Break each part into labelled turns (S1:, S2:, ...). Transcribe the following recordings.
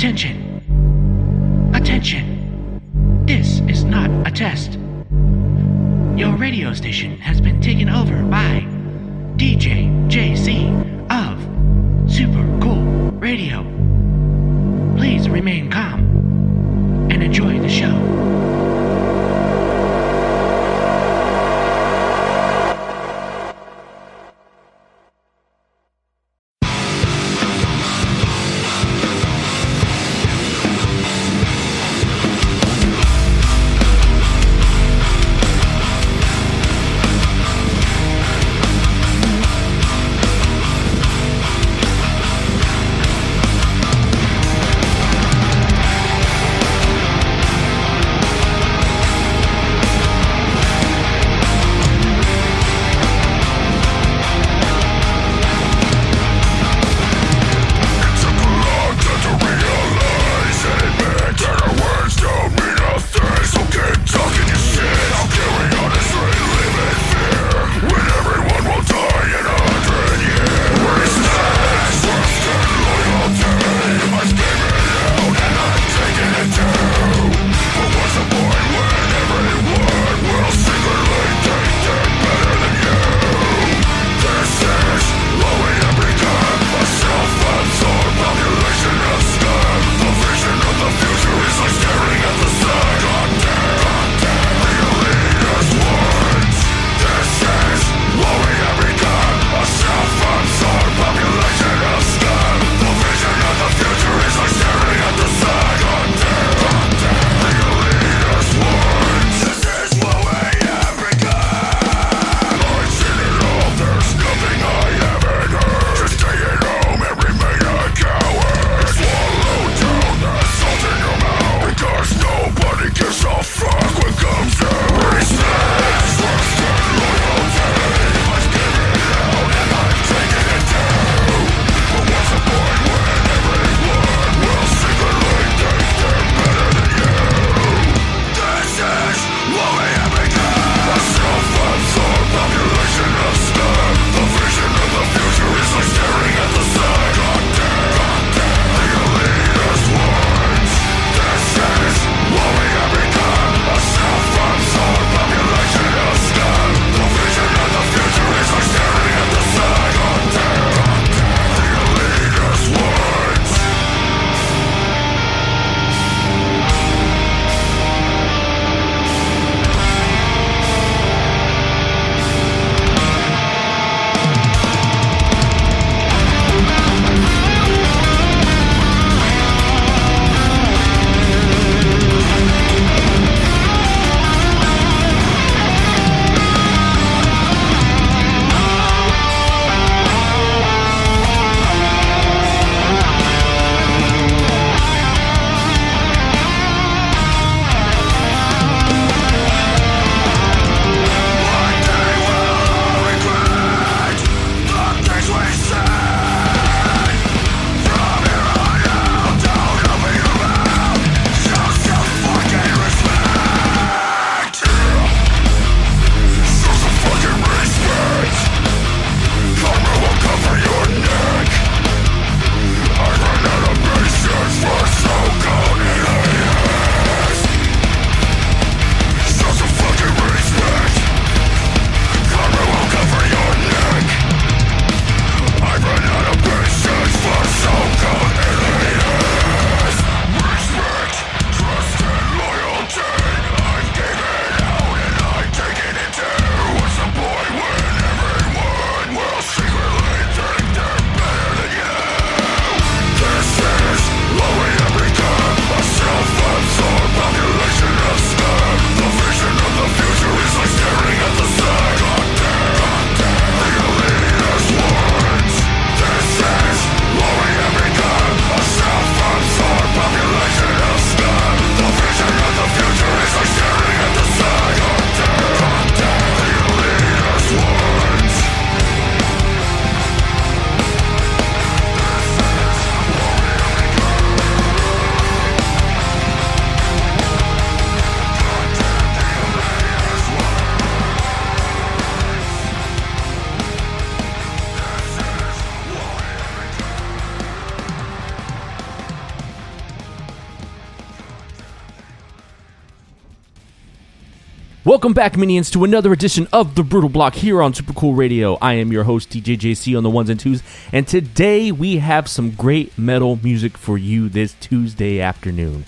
S1: Attention! Attention! This is not a test. Your radio station has been taken over by DJ JC of Super Cool Radio. Please remain calm and enjoy the show.
S2: Welcome back, Minions, to another edition of the Brutal Block here on Super Cool Radio. I am your host, DJJC on the ones and twos, and today we have some great metal music for you this Tuesday afternoon.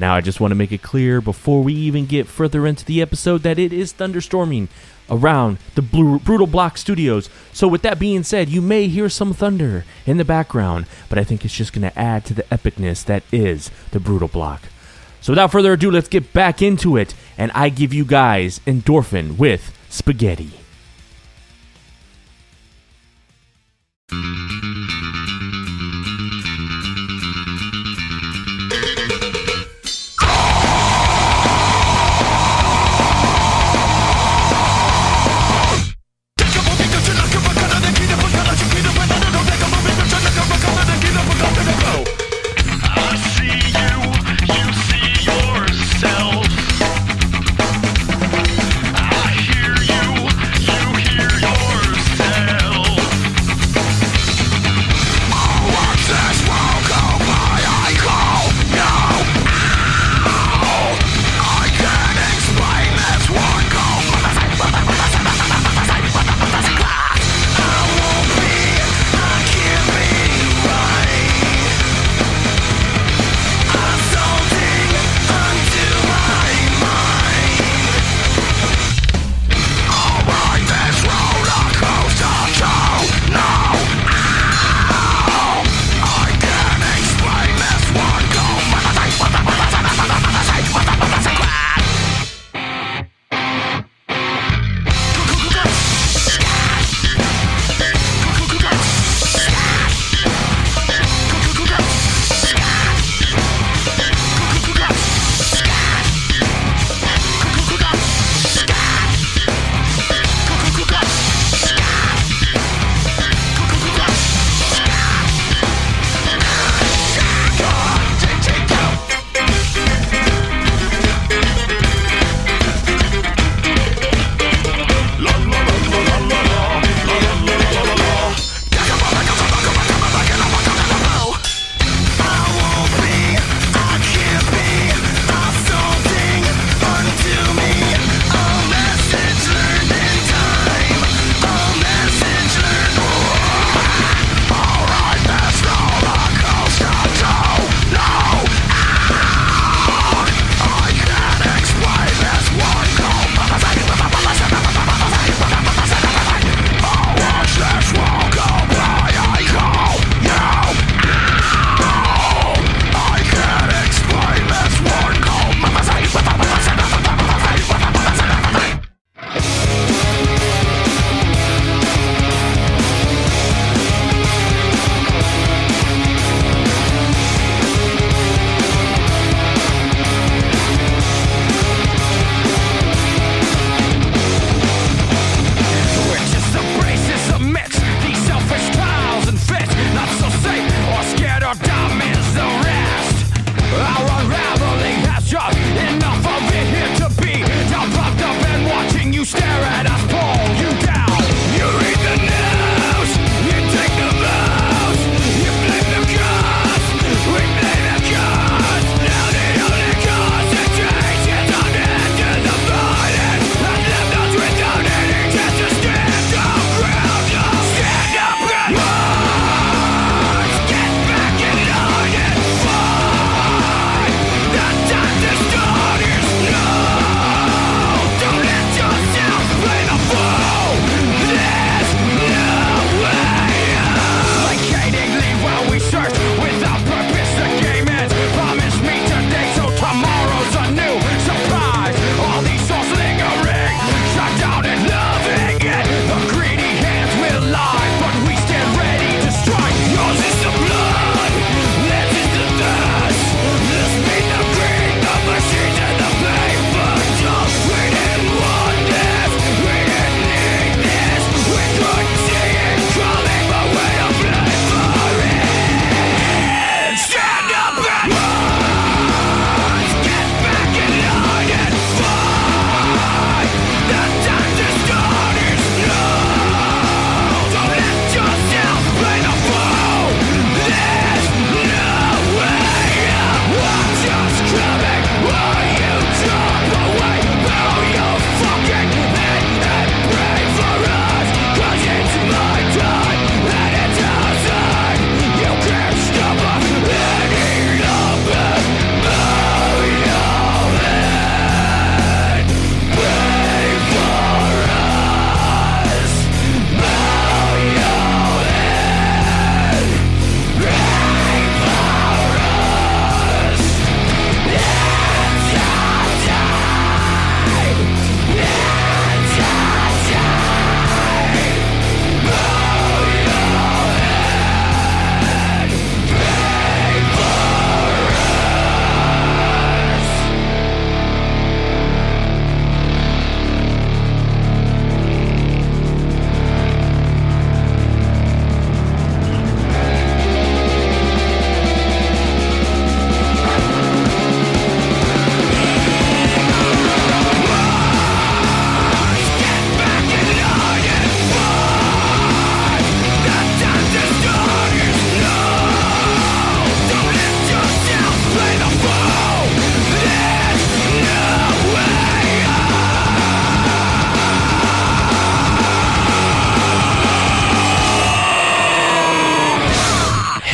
S2: Now, I just want to make it clear before we even get further into the episode that it is thunderstorming around the Blue, Brutal Block studios. So, with that being said, you may hear some thunder in the background, but I think it's just going to add to the epicness that is the Brutal Block. So without further ado, let's get back into it, and I give you guys Endorphin with Spaghetti.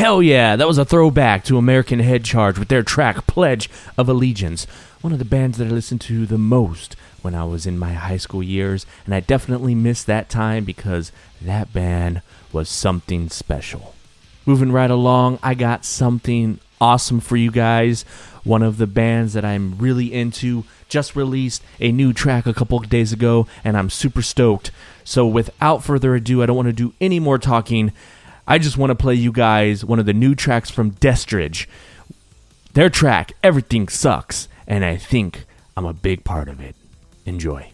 S3: Hell yeah, that was a throwback to American Head Charge with their track Pledge of Allegiance, one of the bands that I listened to the most when I was in my high school years, and I definitely missed that time because that band was something special. Moving right along, I got something awesome for you guys. One of the bands that I'm really into just released a new track a couple days ago, and I'm super stoked. So, without further ado, I don't want to do any more talking. I just want to play you guys one of the new tracks from Destrage. Their track, Everything Sucks, and I think I'm a big part of it. Enjoy.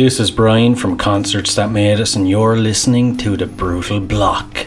S4: This is Brian from Concerts That Made Us, and you're listening to The Brutal Block.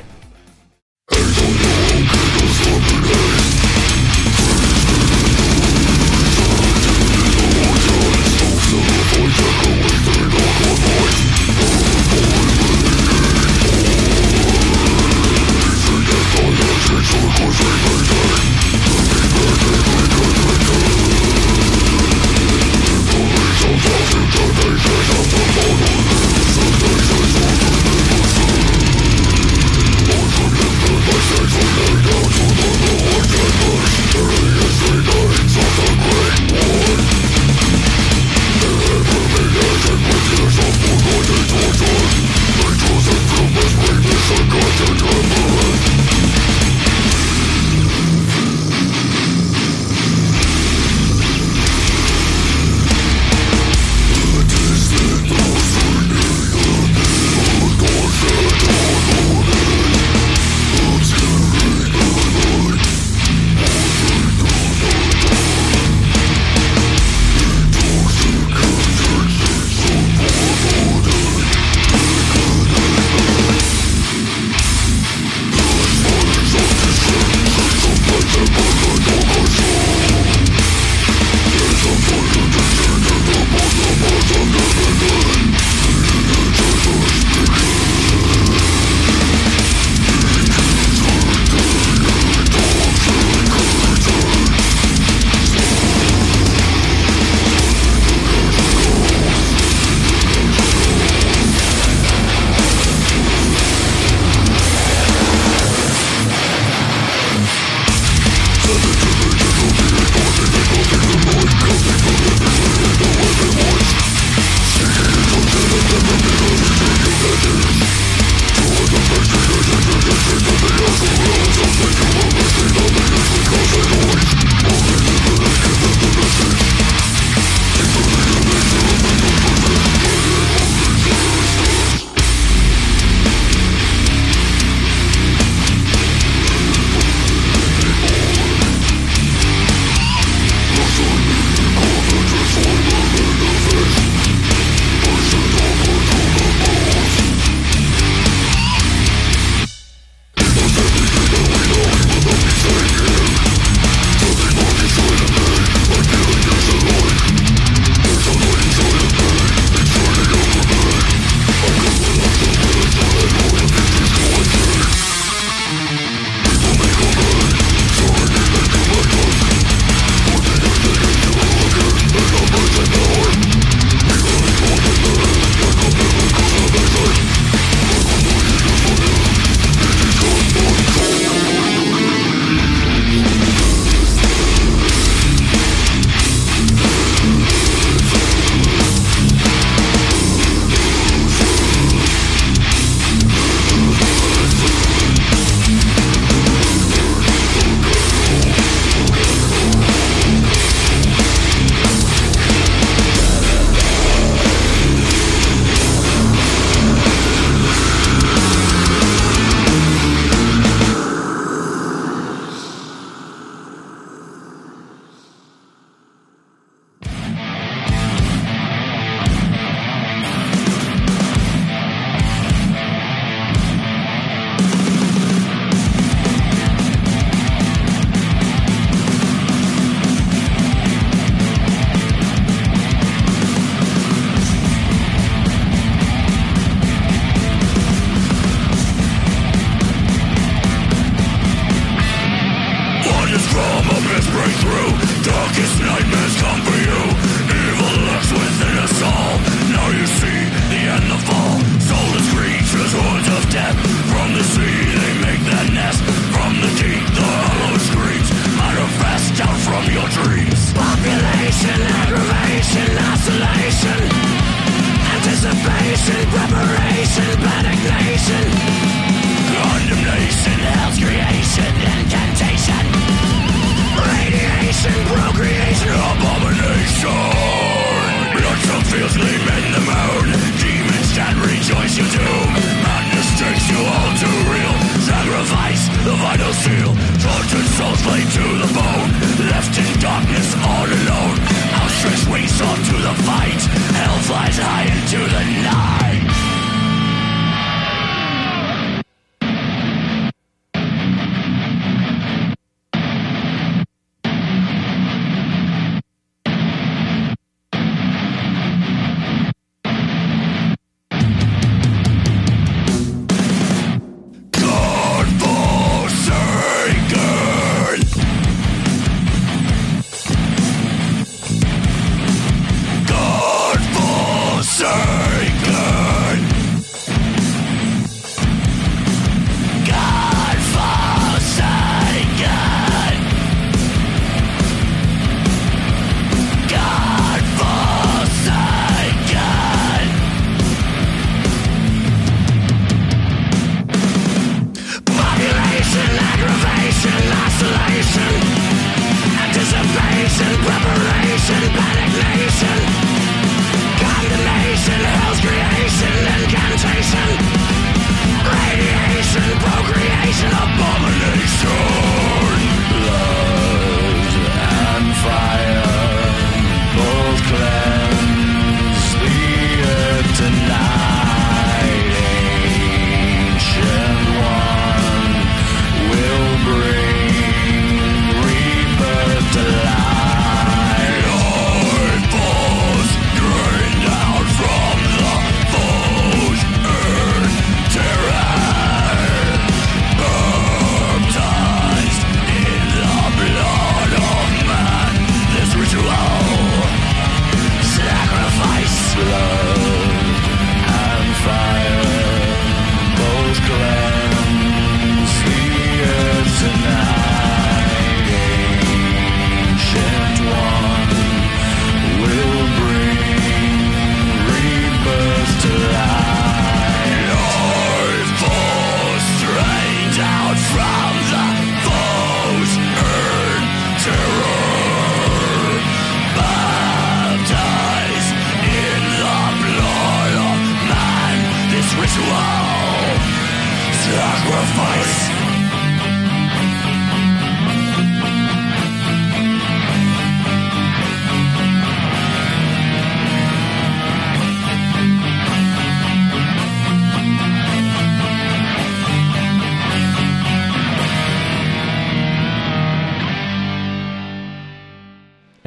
S3: Flies high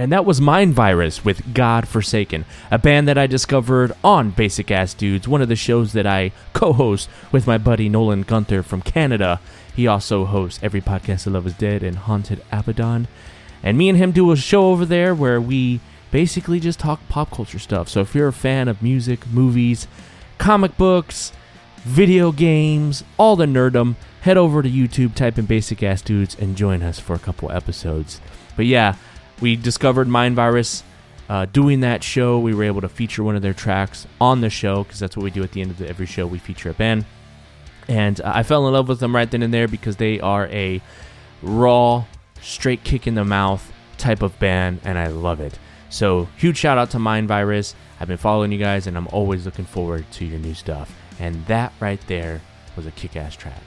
S2: And that was Mind Virus with God Forsaken, a band that I discovered on Basic Ass Dudes, one of the shows that I co host with my buddy Nolan Gunther from Canada. He also hosts Every Podcast I Love Is Dead and Haunted Abaddon. And me and him do a show over there where we basically just talk pop culture stuff. So if you're a fan of music, movies, comic books, video games, all the nerdum, head over to YouTube, type in Basic Ass Dudes, and join us for a couple episodes. But yeah, we discovered Mind Virus uh, doing that show. We were able to feature one of their tracks on the show because that's what we do at the end of the, every show. We feature a band, and uh, I fell in love with them right then and there because they are a raw, straight kick in the mouth type of band, and I love it. So huge shout out to Mind Virus. I've been following you guys, and I'm always looking forward to your new stuff. And that right there was a kick-ass track.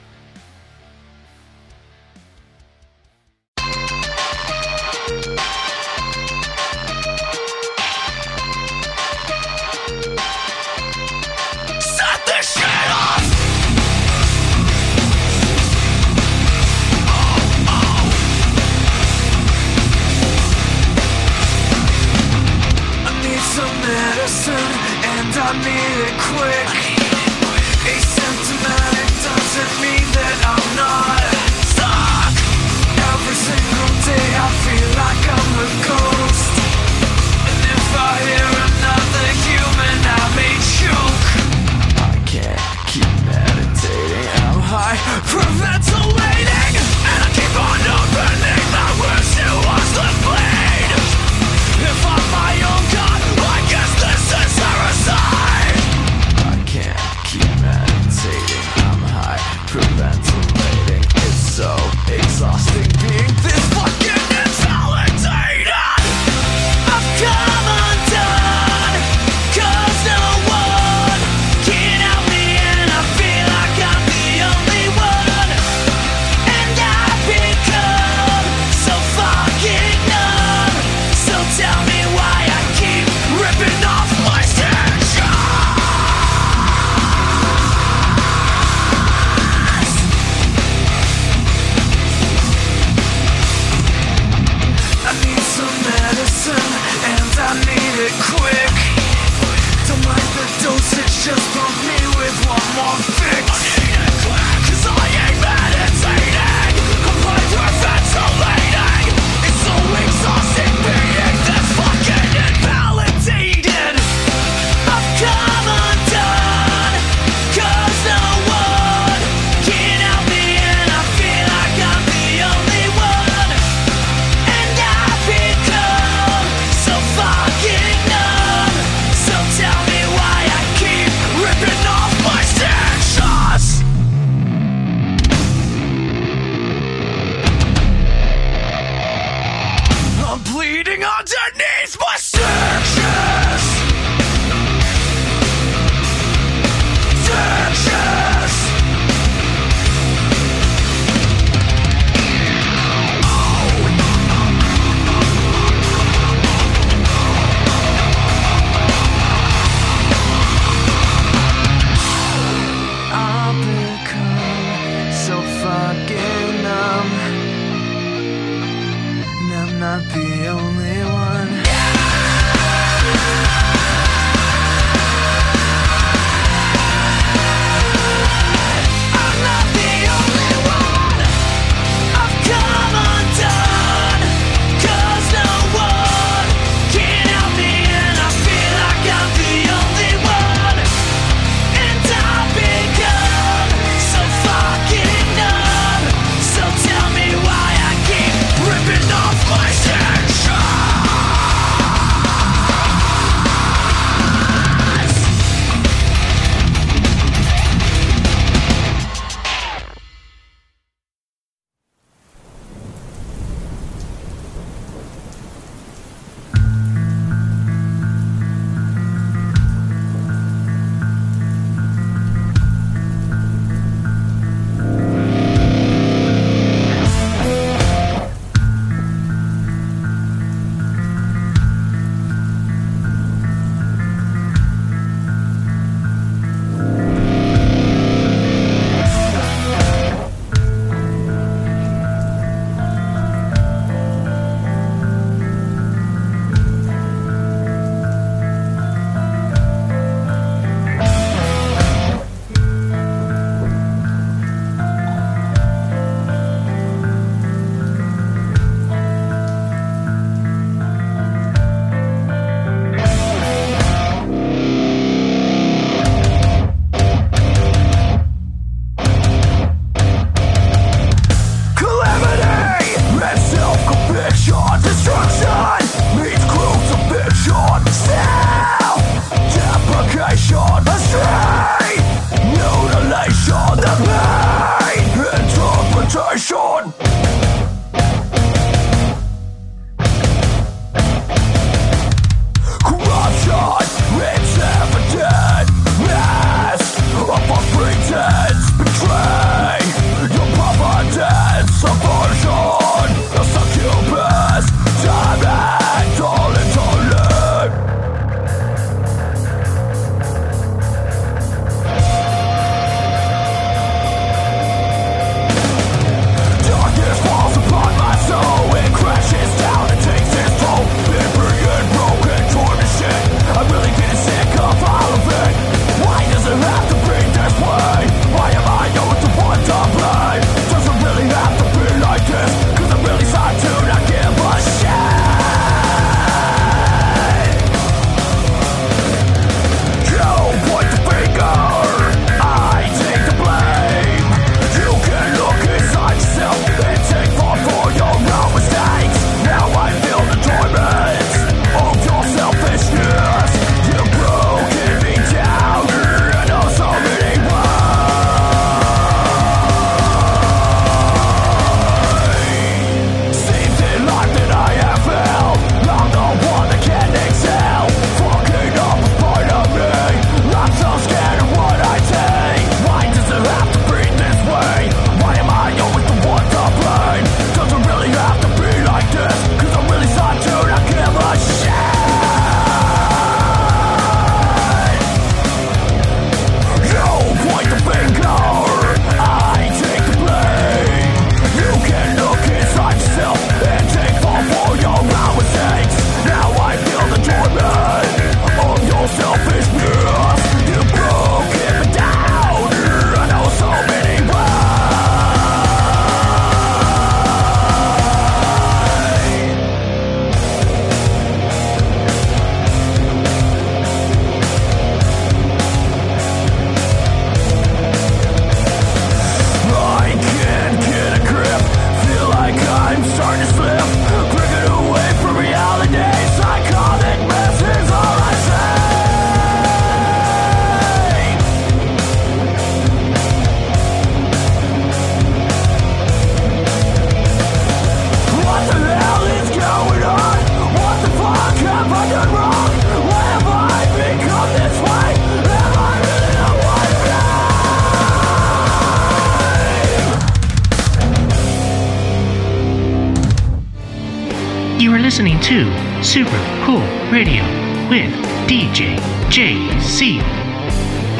S1: Super Cool Radio with DJ JC.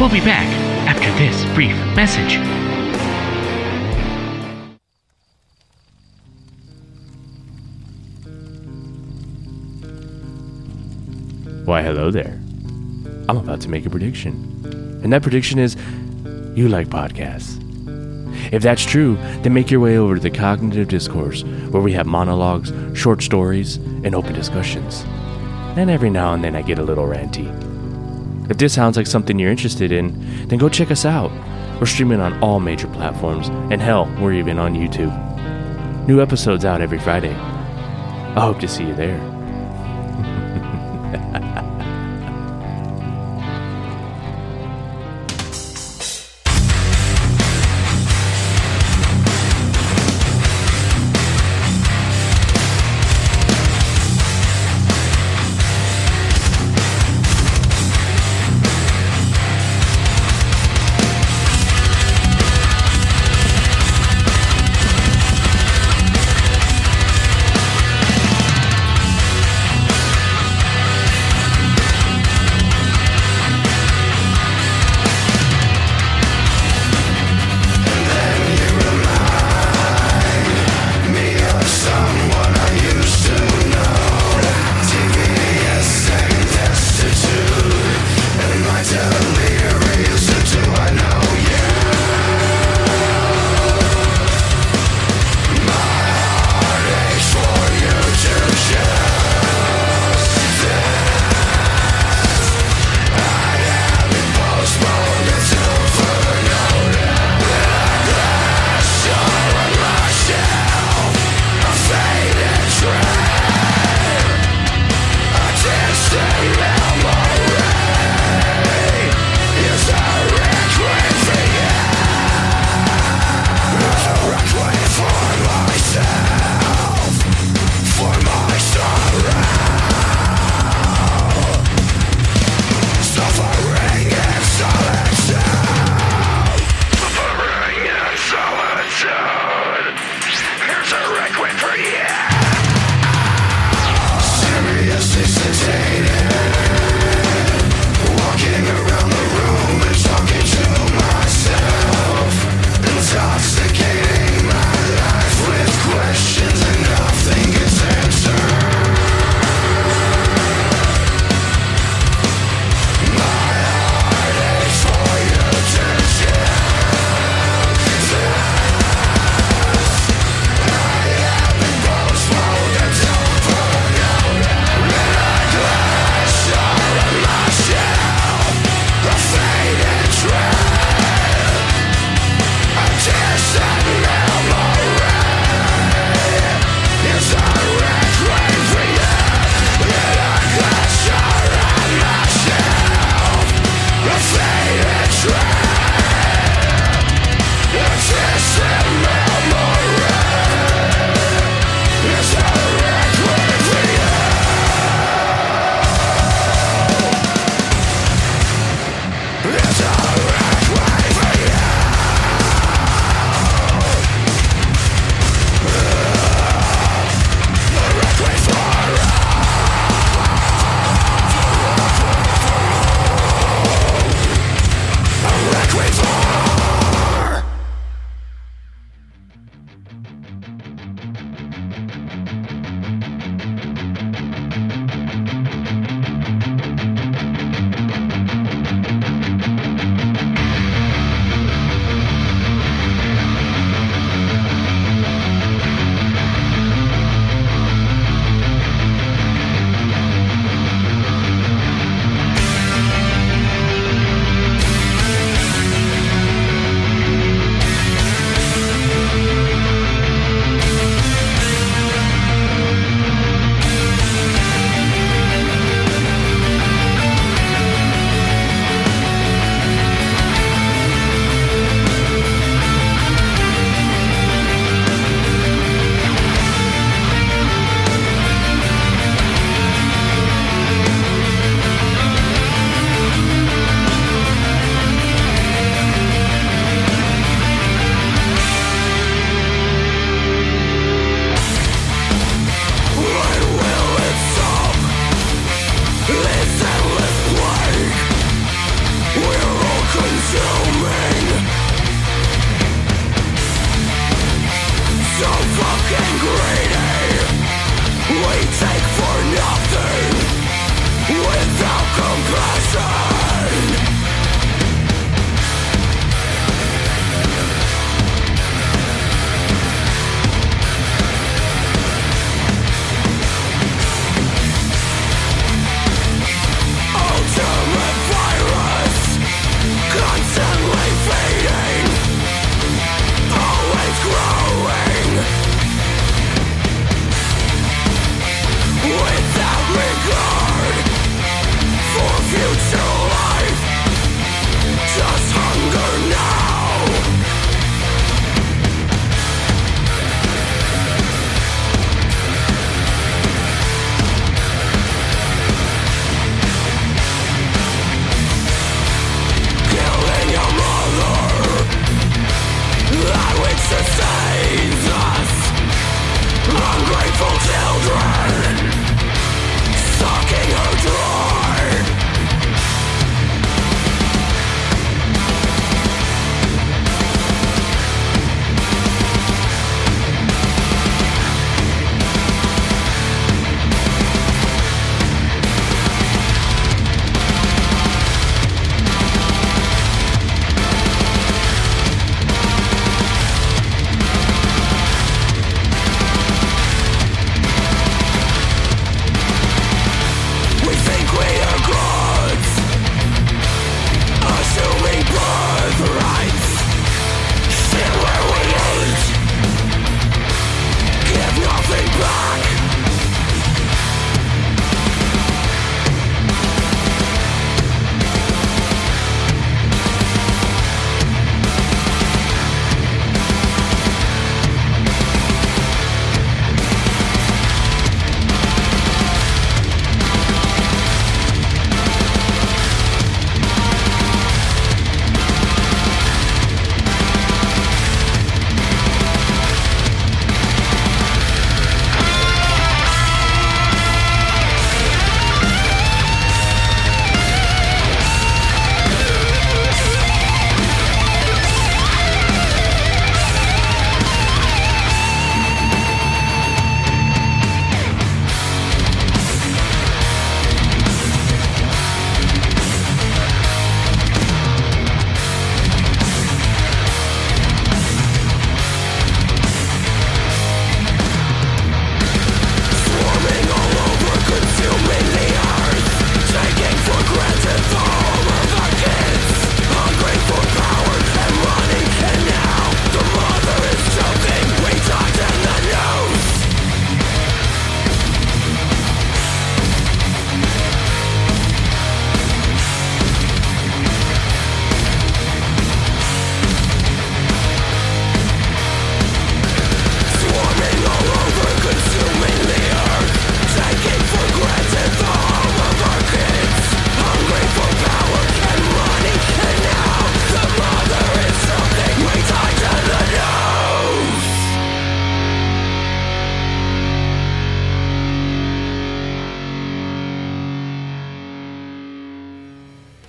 S1: We'll be back after this brief message.
S3: Why, hello there. I'm about to make a prediction. And that prediction is you like podcasts. If that's true, then make your way over to the Cognitive Discourse, where we have monologues, short stories, and open discussions. And every now and then I get a little ranty. If this sounds like something you're interested in, then go check us out. We're streaming on all major platforms, and hell, we're even on YouTube. New episodes out every Friday. I hope to see you there.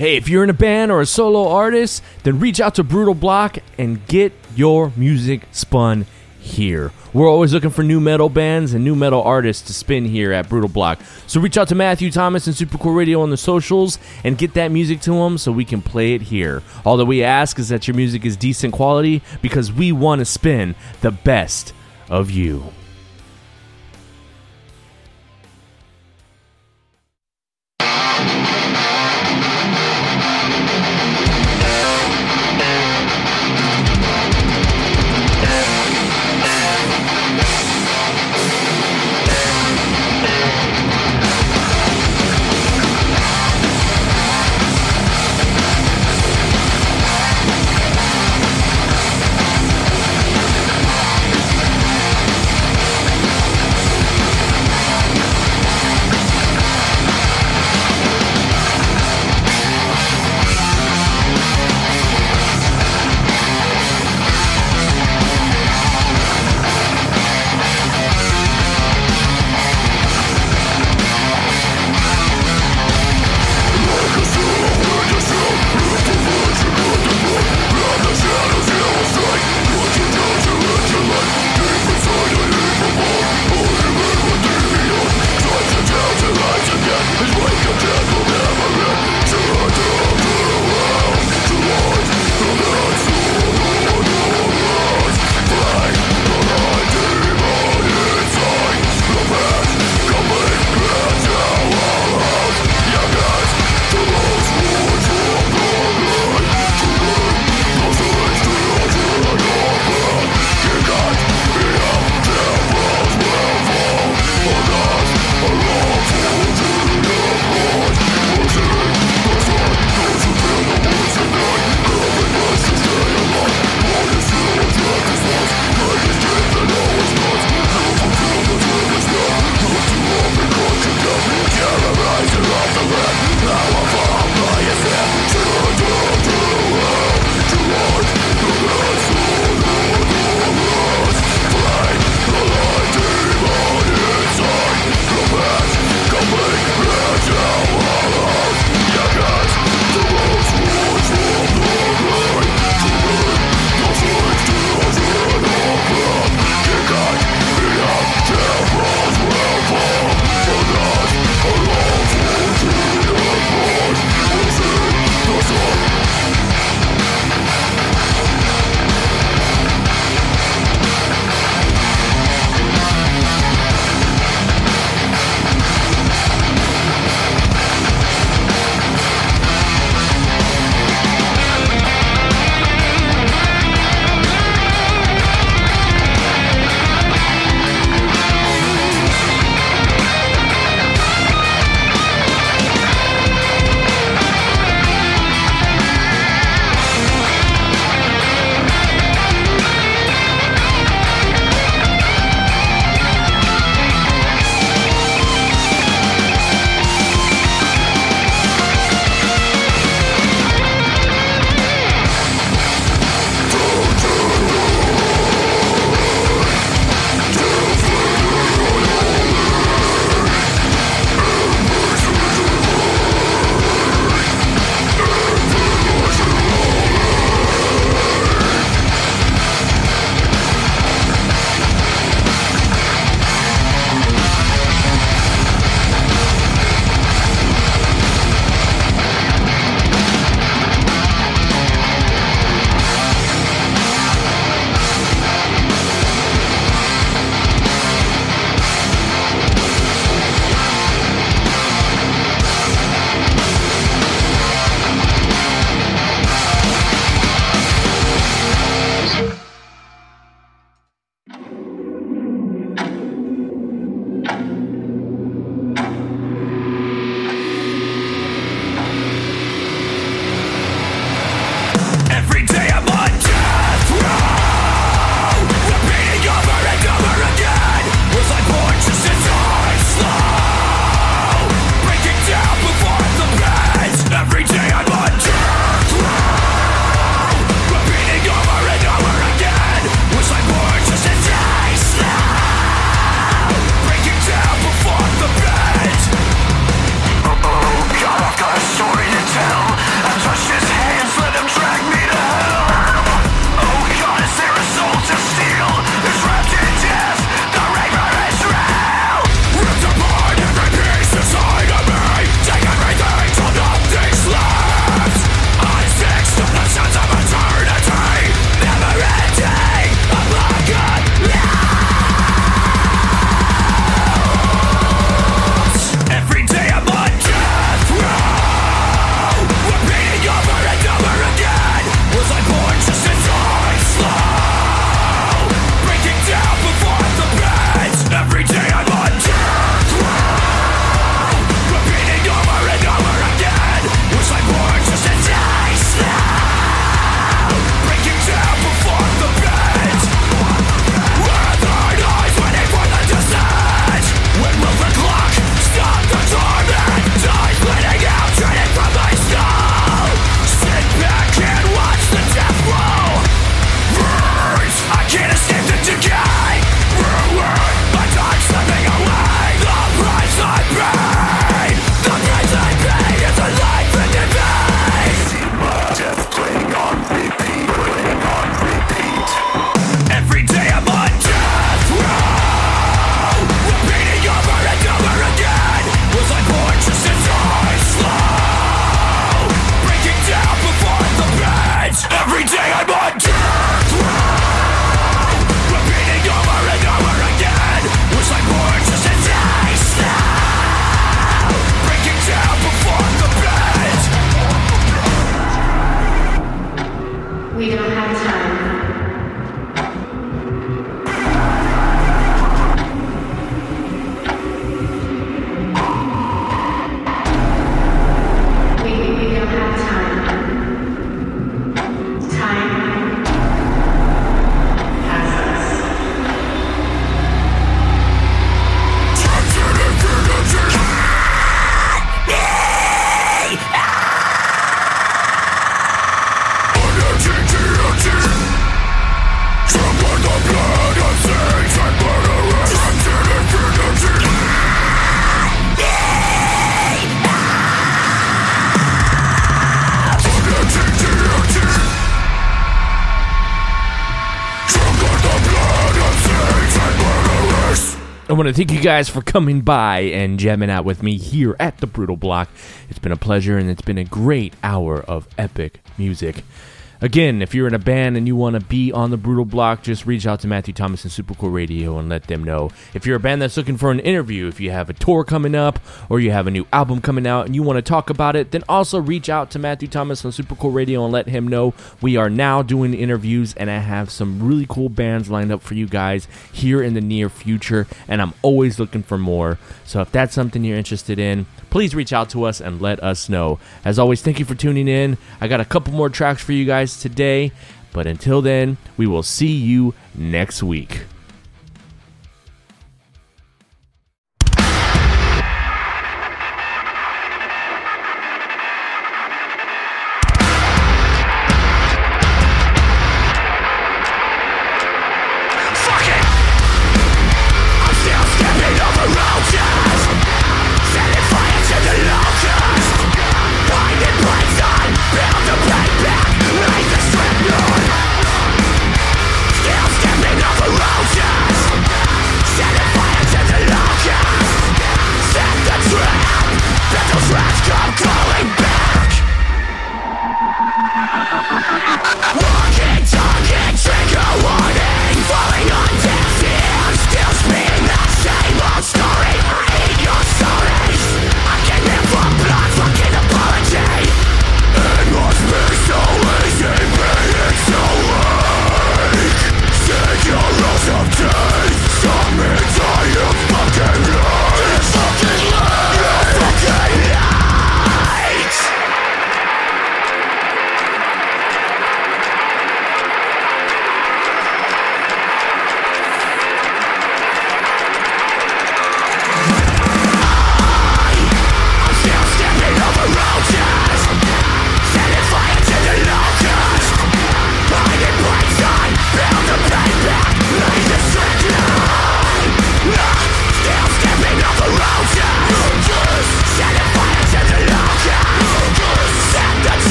S2: Hey, if you're in a band or a solo artist, then reach out to Brutal Block and get your music spun here. We're always looking for new metal bands and new metal artists to spin here at Brutal Block. So reach out to Matthew Thomas and Super Cool Radio on the socials and get that music to them so we can play it here. All that we ask is that your music is decent quality because we want to spin the best of you. Want to thank you guys for coming by and jamming out with me here at the Brutal Block. It's been a pleasure and it's been a great hour of epic music. Again, if you're in a band and you want to be on the Brutal Block, just reach out to Matthew Thomas and Super Radio and let them know. If you're a band that's looking for an interview, if you have a tour coming up or you have a new album coming out and you want to talk about it, then also reach out to Matthew Thomas on Super Radio and let him know. We are now doing interviews and I have some really cool bands lined up for you guys here in the near future, and I'm always looking for more. So if that's something you're interested in, please reach out to us and let us know. As always, thank you for tuning in. I got a couple more tracks for you guys today, but until then, we will see you next week.